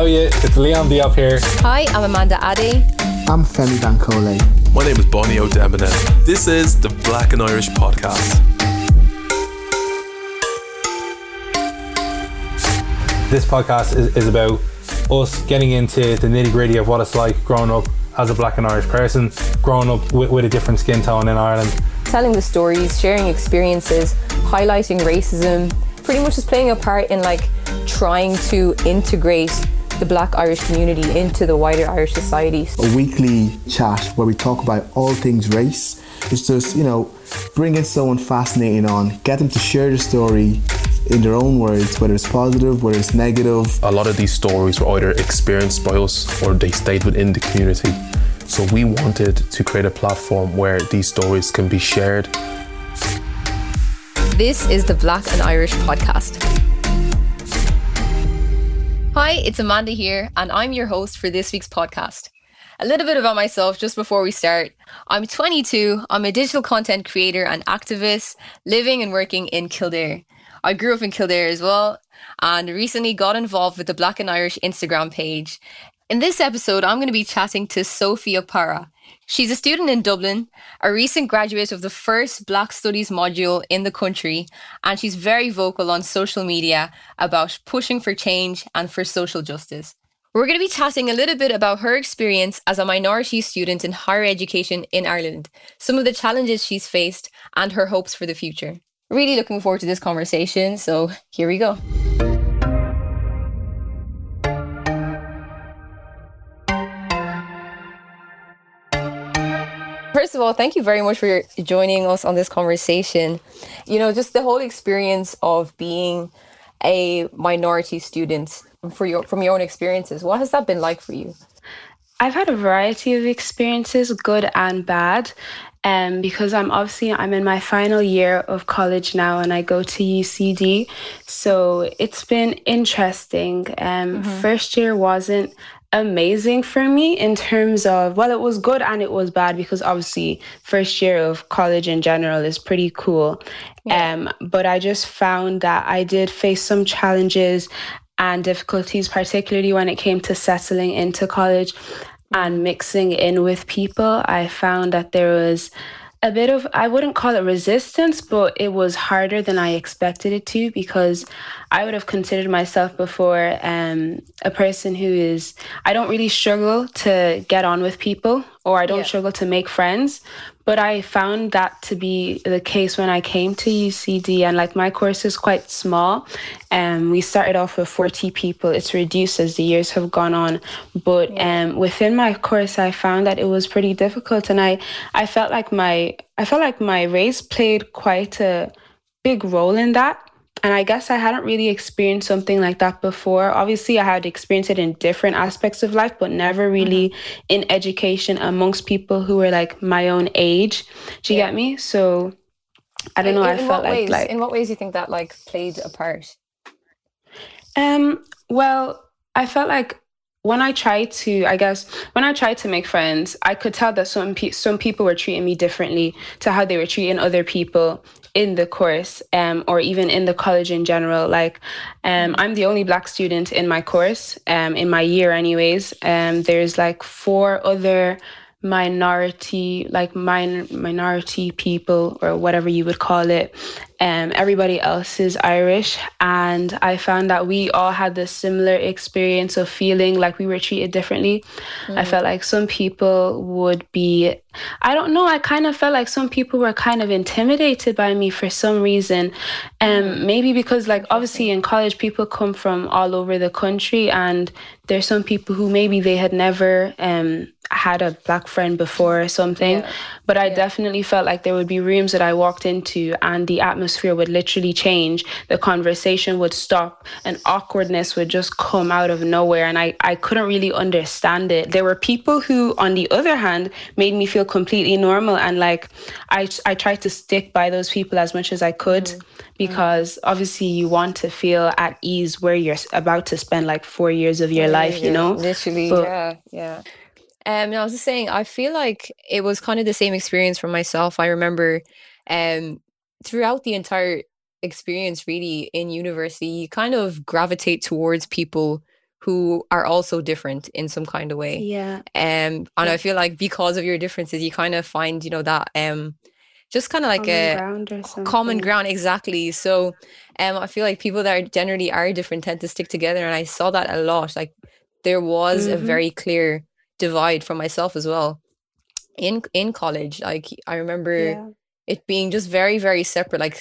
How are you? It's Leon Diop here. Hi, I'm Amanda Ade. I'm Femi Bankole. My name is Bonnie Odoemene. This is the Black and Irish Podcast. This podcast is, is about us getting into the nitty gritty of what it's like growing up as a black and Irish person, growing up with, with a different skin tone in Ireland. Telling the stories, sharing experiences, highlighting racism, pretty much just playing a part in like trying to integrate the black Irish community into the wider Irish society. A weekly chat where we talk about all things race. It's just, you know, bringing someone fascinating on, get them to share the story in their own words, whether it's positive, whether it's negative. A lot of these stories were either experienced by us or they stayed within the community. So we wanted to create a platform where these stories can be shared. This is the Black and Irish podcast. Hi, it's Amanda here, and I'm your host for this week's podcast. A little bit about myself just before we start. I'm 22, I'm a digital content creator and activist living and working in Kildare. I grew up in Kildare as well and recently got involved with the Black and Irish Instagram page. In this episode, I'm going to be chatting to Sophie Okpara. She's a student in Dublin, a recent graduate of the first Black Studies module in the country, and she's very vocal on social media about pushing for change and for social justice. We're going to be chatting a little bit about her experience as a minority student in higher education in Ireland, some of the challenges she's faced, and her hopes for the future. Really looking forward to this conversation, so here we go. First of all, thank you very much for joining us on this conversation. You know, just the whole experience of being a minority student for your from your own experiences. What has that been like for you? I've had a variety of experiences, good and bad. Um, because I'm obviously I'm in my final year of college now and I go to UCD. So it's been interesting. Um, mm-hmm. First year wasn't amazing for me in terms of well it was good and it was bad because obviously first year of college in general is pretty cool yeah. um but i just found that i did face some challenges and difficulties particularly when it came to settling into college and mixing in with people i found that there was a bit of I wouldn't call it resistance, but it was harder than I expected it to because I would have considered myself before um, a person who is I don't really struggle to get on with people or I don't yeah. struggle to make friends. But I found that to be the case when I came to UCD, and like my course is quite small. And um, we started off with 40 people. It's reduced as the years have gone on. But yeah. um, within my course, I found that it was pretty difficult, and I, I felt like my I felt like my race played quite a big role in that and I guess I hadn't really experienced something like that before. Obviously, I had experienced it in different aspects of life, but never really mm-hmm. in education amongst people who were like my own age. Do you yeah. get me? So I don't know. In, I felt like, ways, like in what ways do you think that like played a part? Um. Well, I felt like when I tried to, I guess, when I tried to make friends, I could tell that some pe- some people were treating me differently to how they were treating other people in the course um, or even in the college in general. Like, um, I'm the only black student in my course, um, in my year, anyways. Um, there's like four other minority like min- minority people or whatever you would call it um, everybody else is irish and i found that we all had this similar experience of feeling like we were treated differently mm. i felt like some people would be i don't know i kind of felt like some people were kind of intimidated by me for some reason um, mm. maybe because like obviously in college people come from all over the country and there's some people who maybe they had never um, had a black friend before or something. Yeah. But I yeah. definitely felt like there would be rooms that I walked into and the atmosphere would literally change. The conversation would stop and awkwardness would just come out of nowhere. And I, I couldn't really understand it. There were people who, on the other hand, made me feel completely normal. And like I, I tried to stick by those people as much as I could. Mm because obviously you want to feel at ease where you're about to spend like four years of your life, you know? Literally, but, yeah, yeah. Um, I was just saying, I feel like it was kind of the same experience for myself. I remember um, throughout the entire experience, really, in university, you kind of gravitate towards people who are also different in some kind of way. Yeah. Um, and Yeah. I feel like because of your differences, you kind of find, you know, that um, just kind of like Common a ground or common ground exactly. So, um, I feel like people that are generally are different tend to stick together, and I saw that a lot. Like there was a Mhm. very clear divide for myself as well in in college. Like I remember Yeah. It being just very very separate. Like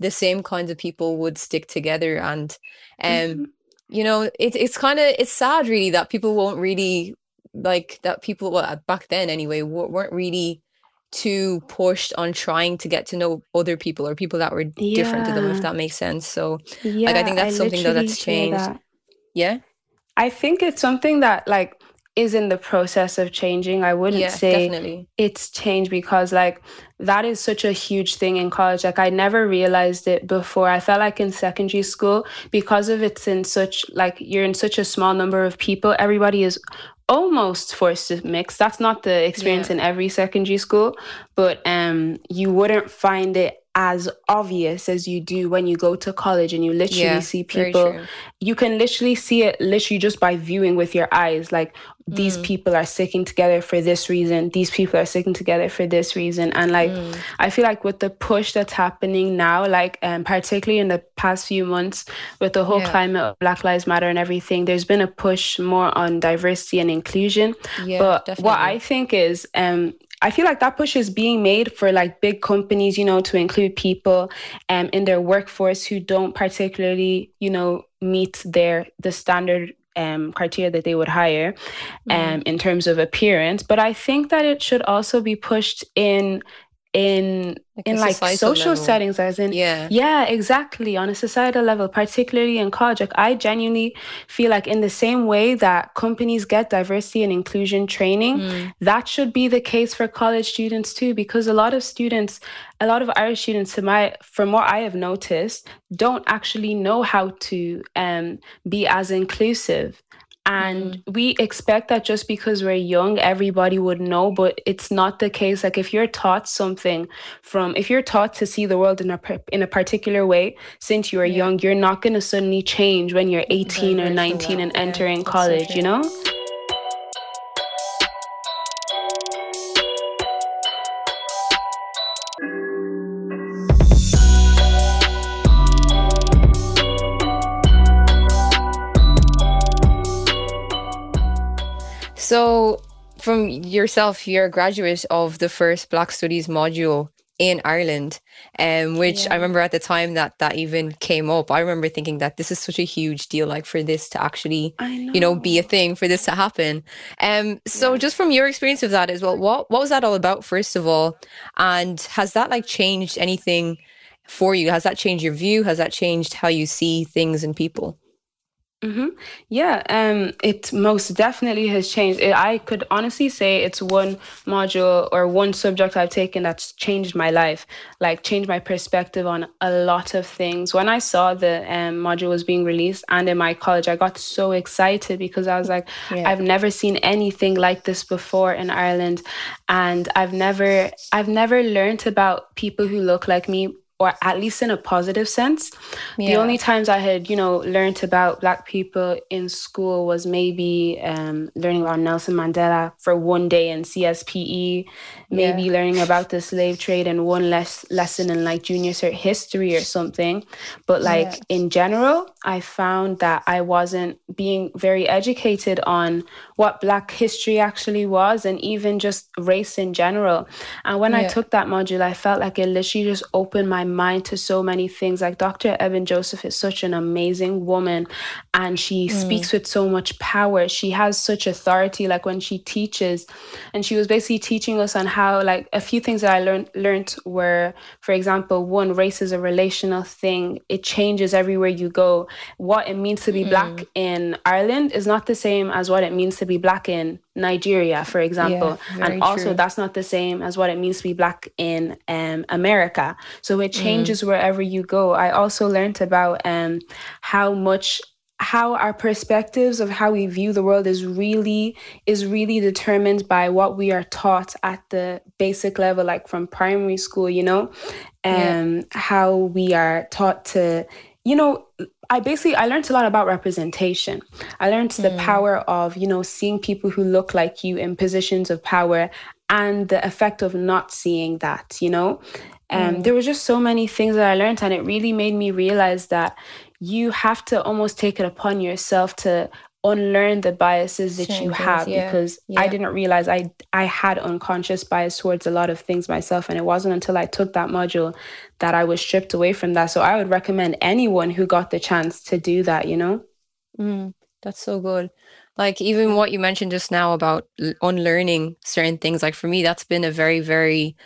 the same kinds of people would stick together, and um, Mhm. you know, it, it's kind of it's sad really that people won't really like that people well back then anyway w- weren't really too pushed on trying to get to know other people or people that were different to them if that makes sense so Yeah, I think that's something, though, that's changed. that. yeah I think it's something that like is in the process of changing. I wouldn't yeah say definitely it's changed because like that is such a huge thing in college like i never realized it before i felt like in secondary school because of it's in such like you're in such a small number of people everybody is almost forced to mix that's not the experience Yeah. in every secondary school but um you wouldn't find it as obvious as you do when you go to college and you literally yeah see people you can literally see it literally just by viewing with your eyes like these Mm. people are sticking together for this reason these people are sticking together for this reason and like Mm. i feel like with the push that's happening now like um, particularly in the past few months with the whole Yeah. climate of black lives matter and everything there's been a push more on diversity and inclusion yeah but definitely what I think is, um, I feel like that push is being made for like big companies, you know, to include people um, in their workforce who don't particularly, you know, meet their the standard um, criteria that they would hire Mm-hmm. um, in terms of appearance. But I think that it should also be pushed in in Like in like social level. settings, as in yeah yeah, exactly. On a societal level, particularly in college, like I genuinely feel like in the same way that companies get diversity and inclusion training, Mm. that should be the case for college students too. Because a lot of students, a lot of Irish students, to my from what I have noticed, don't actually know how to um, be as inclusive. And we expect that just because we're young, everybody would know, but it's not the case. Like if you're taught something from, if you're taught to see the world in a in a particular way since you are Yeah. young, you're not going to suddenly change when you're 18 or very true, 19 and entering college. You know? So, from yourself, you're a graduate of the first Black Studies module in Ireland, um, which Yeah. I remember at the time that that even came up. I remember thinking that this is such a huge deal, like for this to actually, I you know, be a thing, for this to happen. Um, so just from your experience of that as well, what what was that all about, first of all, and has that like changed anything for you? Has that changed your view? Has that changed how you see things and people? Hmm Yeah, um, it most definitely has changed. It, I could honestly say it's one module or one subject I've taken that's changed my life, like changed my perspective on a lot of things. When I saw the um, module was being released and in my college, I got so excited because I was like, Yeah. I've never seen anything like this before in Ireland, and I've never, I've never learned about people who look like me. Or at least in a positive sense. The only times I had, you know, learned about Black people in school was maybe um, learning about Nelson Mandela for one day in CSPE, maybe Yeah. learning about the slave trade in one less lesson in like junior cert history or something. But like Yeah. in general, I found that I wasn't being very educated on what Black history actually was and even just race in general. And when I took that module, I felt like it literally just opened my mind to so many things. Like Dr. Ebun Joseph is such an amazing woman and she speaks with so much power. She has such authority, like when she teaches. And she was basically teaching us on how, like, a few things that I learned learned were, for example, one, race is a relational thing. It changes everywhere you go. What it means to be black in Ireland is not the same as what it means to be black in Nigeria, for example. very and also true. that's not the same as what it means to be black in um, America. So it changes wherever you go. I also learned about um, how much how our perspectives of how we view the world is really is really determined by what we are taught at the basic level like from primary school you know um Yeah. how we are taught to you know I basically I learned a lot about representation. I learned mm. the power of, you know, seeing people who look like you in positions of power and the effect of not seeing that, you know. And um, mm. there were just so many things that I learned and it really made me realize that you have to almost take it upon yourself to unlearn the biases that you have yeah. because yeah. I didn't realize I I had unconscious bias towards a lot of things myself and it wasn't until I took that module that I was stripped away from that so I would recommend anyone who got the chance to do that you know mm, that's so good like even what you mentioned just now about unlearning certain things like for me that's been a very very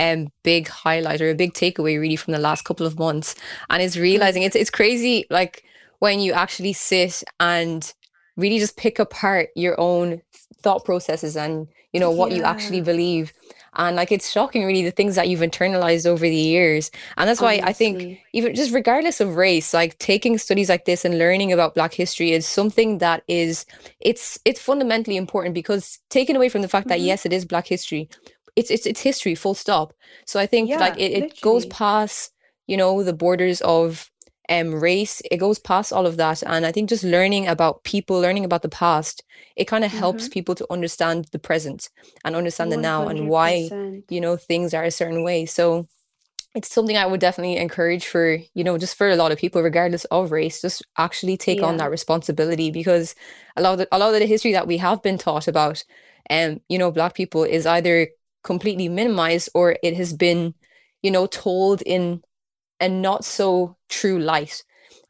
um, big highlight or a big takeaway really from the last couple of months and is realizing it's it's crazy like when you actually sit and really just pick apart your own thought processes and you know what yeah. you actually believe and like it's shocking really the things that you've internalized over the years and that's why Honestly. i think even just regardless of race like taking studies like this and learning about black history is something that is it's it's fundamentally important because taken away from the fact mm-hmm. that yes it is black history it's it's it's history full stop so i think yeah, like it, it goes past you know the borders of um, race, it goes past all of that. And I think just learning about people, learning about the past, it kind of mm-hmm. helps people to understand the present and understand 100%. the now and why, you know, things are a certain way. So it's something I would definitely encourage for, you know, just for a lot of people, regardless of race, just actually take yeah. on that responsibility because a lot of the, a lot of the history that we have been taught about, um, you know, black people is either completely minimized or it has been, you know, told in and not so true light.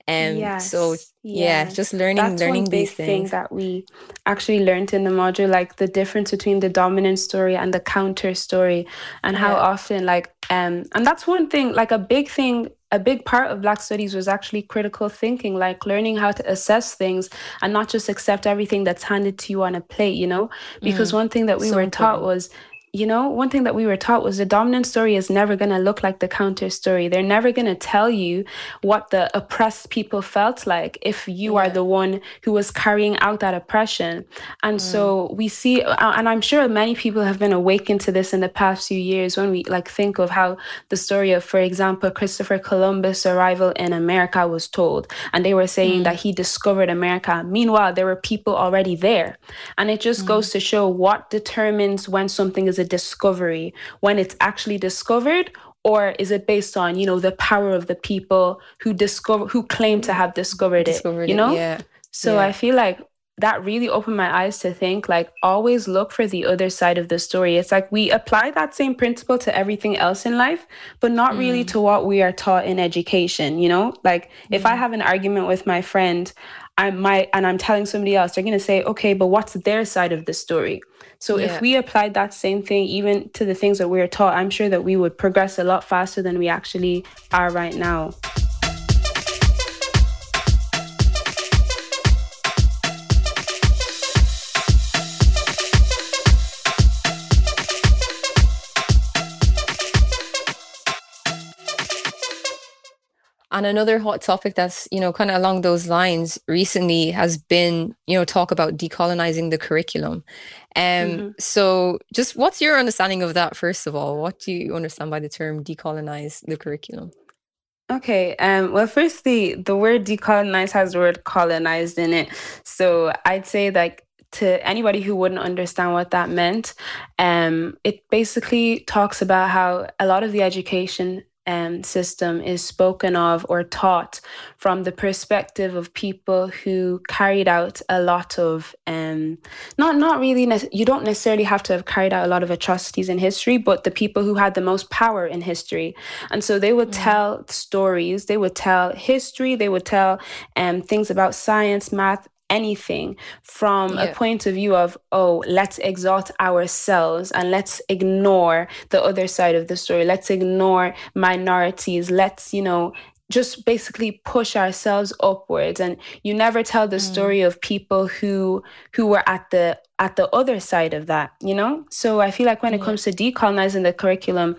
Um, yes. so yeah, yeah, just learning That's learning one big these things. thing that we actually learned in the module, like the difference between the dominant story and the counter story, and yeah. how often like um, and that's one thing, like a big thing a big part of black studies was actually critical thinking like learning how to assess things and not just accept everything that's handed to you on a plate you know because mm. one thing that we so were taught important. was you know, one thing that we were taught was the dominant story is never going to look like the counter story. They're never going to tell you what the oppressed people felt like if you yeah. are the one who was carrying out that oppression. And mm. so we see, and I'm sure many people have been awakened to this in the past few years when we like think of how the story of, for example, Christopher Columbus' arrival in America was told. And they were saying mm. that he discovered America. Meanwhile, there were people already there. And it just mm. goes to show what determines when something is a discovery when it's actually discovered or is it based on you know the power of the people who discover who claim to have discovered, discovered it you know it, yeah. so yeah. i feel like that really opened my eyes to think like always look for the other side of the story it's like we apply that same principle to everything else in life but not mm. really to what we are taught in education you know like mm. if i mm. have an argument with my friend i might and i'm telling somebody else they're going to say okay but what's their side of the story so yeah. if we applied that same thing even to the things that we are taught, I'm sure that we would progress a lot faster than we actually are right now. And another hot topic that's, you know, kind of along those lines recently has been, you know, talk about decolonizing the curriculum. Um, mm-hmm. So, just what's your understanding of that, first of all? What do you understand by the term decolonize the curriculum? Okay. Um, well, firstly, the word decolonize has the word colonized in it. So I'd say like to anybody who wouldn't understand what that meant, um, it basically talks about how a lot of the education um, system is spoken of or taught from the perspective of people who carried out a lot of um, not not really ne- you don't necessarily have to have carried out a lot of atrocities in history but the people who had the most power in history and so they would mm. tell stories they would tell history they would tell um, things about science math anything from yeah. a point of view of, oh, let's exalt ourselves and let's ignore the other side of the story. Let's ignore minorities. Let's, you know, just basically push ourselves upwards and you never tell the mm. story of people who who were at the at the other side of that, you know? So I feel like when it comes to decolonizing the curriculum,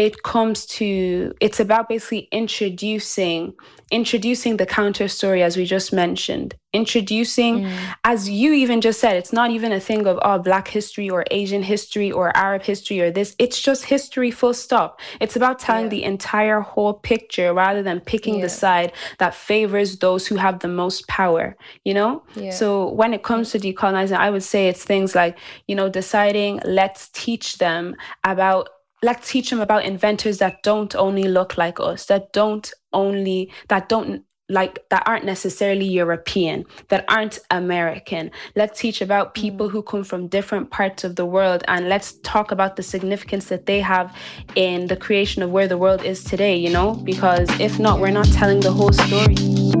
it comes to it's about basically introducing introducing the counter story as we just mentioned introducing mm. as you even just said it's not even a thing of oh black history or asian history or arab history or this it's just history full stop it's about telling yeah. the entire whole picture rather than picking yeah. the side that favors those who have the most power you know yeah. so when it comes to decolonizing i would say it's things like you know deciding let's teach them about let's teach them about inventors that don't only look like us that don't only that don't like that aren't necessarily European, that aren't American. Let's teach about mm. people who come from different parts of the world and let's talk about the significance that they have in the creation of where the world is today, you know? Because if not, we're not telling the whole story.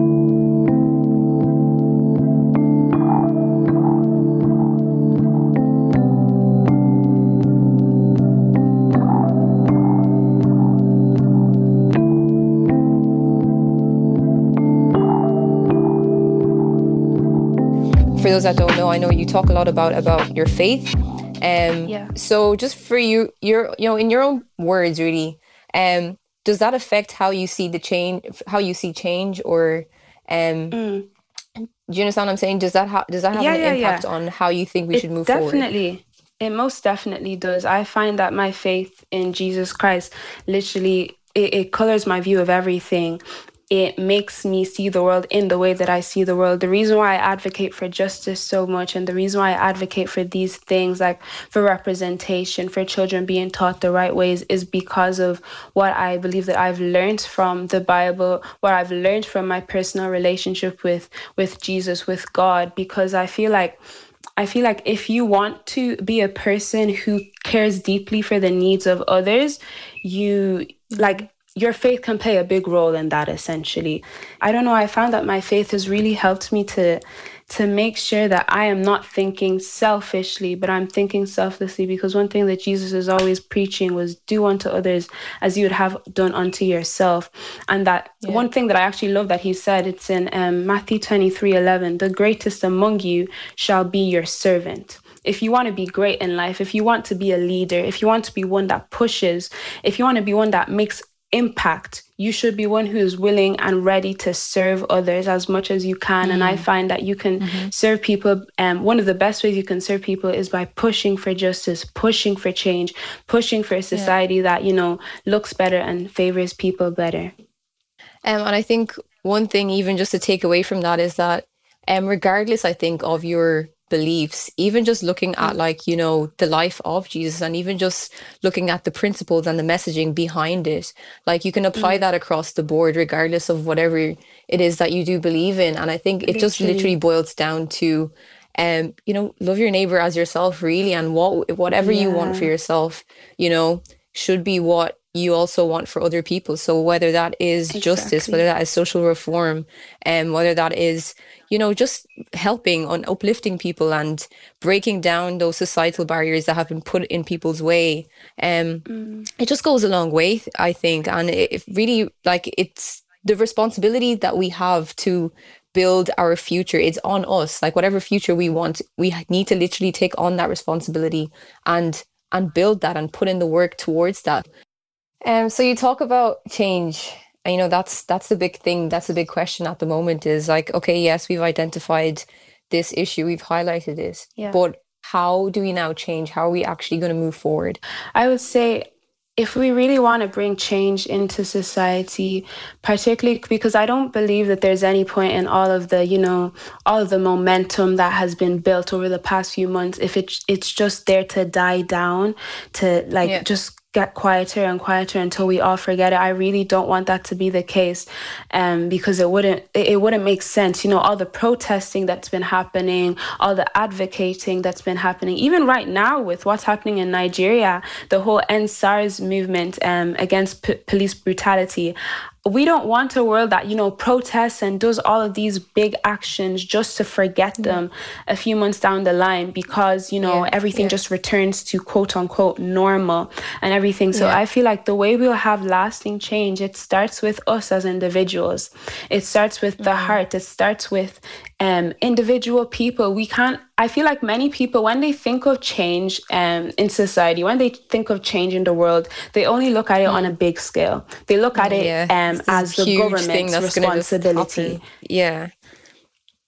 Those that don't know, I know you talk a lot about about your faith. Um, yeah. So just for you, your you know, in your own words, really, um, does that affect how you see the change, how you see change, or um, mm. do you understand what I'm saying? Does that ha- does that have yeah, an yeah, impact on how you think we it should move definitely. forward? Definitely. It most definitely does. I find that my faith in Jesus Christ literally it, it colors my view of everything it makes me see the world in the way that I see the world. The reason why I advocate for justice so much and the reason why I advocate for these things like for representation, for children being taught the right ways is because of what I believe that I've learned from the Bible, what I've learned from my personal relationship with with Jesus, with God because I feel like I feel like if you want to be a person who cares deeply for the needs of others, you like your faith can play a big role in that essentially. I don't know i found that my faith has really helped me to to make sure that i am not thinking selfishly but i'm thinking selflessly because one thing that jesus is always preaching was do unto others as you would have done unto yourself. And that yeah. one thing that i actually love that he said it's in um, matthew 23 11 the greatest among you shall be your servant. If you want to be great in life, if you want to be a leader, if you want to be one that pushes, if you want to be one that makes impact you should be one who is willing and ready to serve others as much as you can mm and i mm. find that you can mm-hmm. serve people um, one of the best ways you can serve people is by pushing for justice pushing for change pushing for a society yeah. that you know looks better and favors people better um, and i think one thing even just to take away from that is that um, regardless i think of your beliefs even just looking at mm. like you know the life of jesus and even just looking at the principles and the messaging behind it like you can apply mm. that across the board regardless of whatever it is that you do believe in and i think it just literally boils down to um you know love your neighbor as yourself really and what whatever yeah. you want for yourself you know should be what you also want for other people so whether that is exactly. justice whether that is social reform and um, whether that is you know, just helping on uplifting people and breaking down those societal barriers that have been put in people's way. Um, mm. It just goes a long way, I think. And it, really, like, it's the responsibility that we have to build our future. It's on us. Like, whatever future we want, we need to literally take on that responsibility and and build that and put in the work towards that. Um, so you talk about change and, you know that's that's the big thing that's the big question at the moment is like okay yes we've identified this issue we've highlighted this yeah. but how do we now change how are we actually going to move forward i would say if we really want to bring change into society particularly because i don't believe that there's any point in all of the you know all of the momentum that has been built over the past few months if it's it's just there to die down to like yeah. just get quieter and quieter until we all forget it. I really don't want that to be the case, um, because it wouldn't it, wouldn't make sense. You know, all the protesting that's been happening, all the advocating that's been happening, even right now with what's happening in Nigeria, the whole End SARS movement um, against p- police brutality we don't want a world that you know protests and does all of these big actions just to forget them a few months down the line because you know yeah, everything yeah. just returns to quote unquote normal and everything so yeah. i feel like the way we'll have lasting change it starts with us as individuals it starts with the mm-hmm. heart it starts with um, individual people. We can't, I feel like many people, when they think of change um, in society, when they think of change in the world, they only look at it mm. on a big scale. They look at it um, as the government's responsibility. Yeah.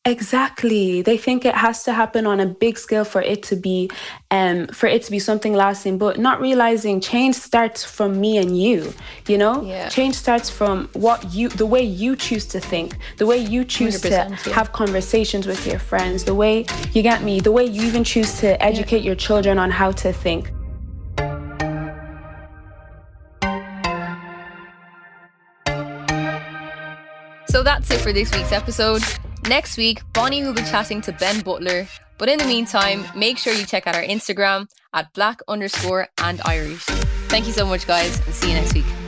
Exactly. They think it has to happen on a big scale for it to be um for it to be something lasting, but not realizing change starts from me and you, you know? Yeah. Change starts from what you the way you choose to think, the way you choose to yeah. have conversations with your friends, the way you get me, the way you even choose to educate yeah. your children on how to think. So that's it for this week's episode. Next week, Bonnie will be chatting to Ben Butler. But in the meantime, make sure you check out our Instagram at black underscore and Irish. Thank you so much, guys, and see you next week.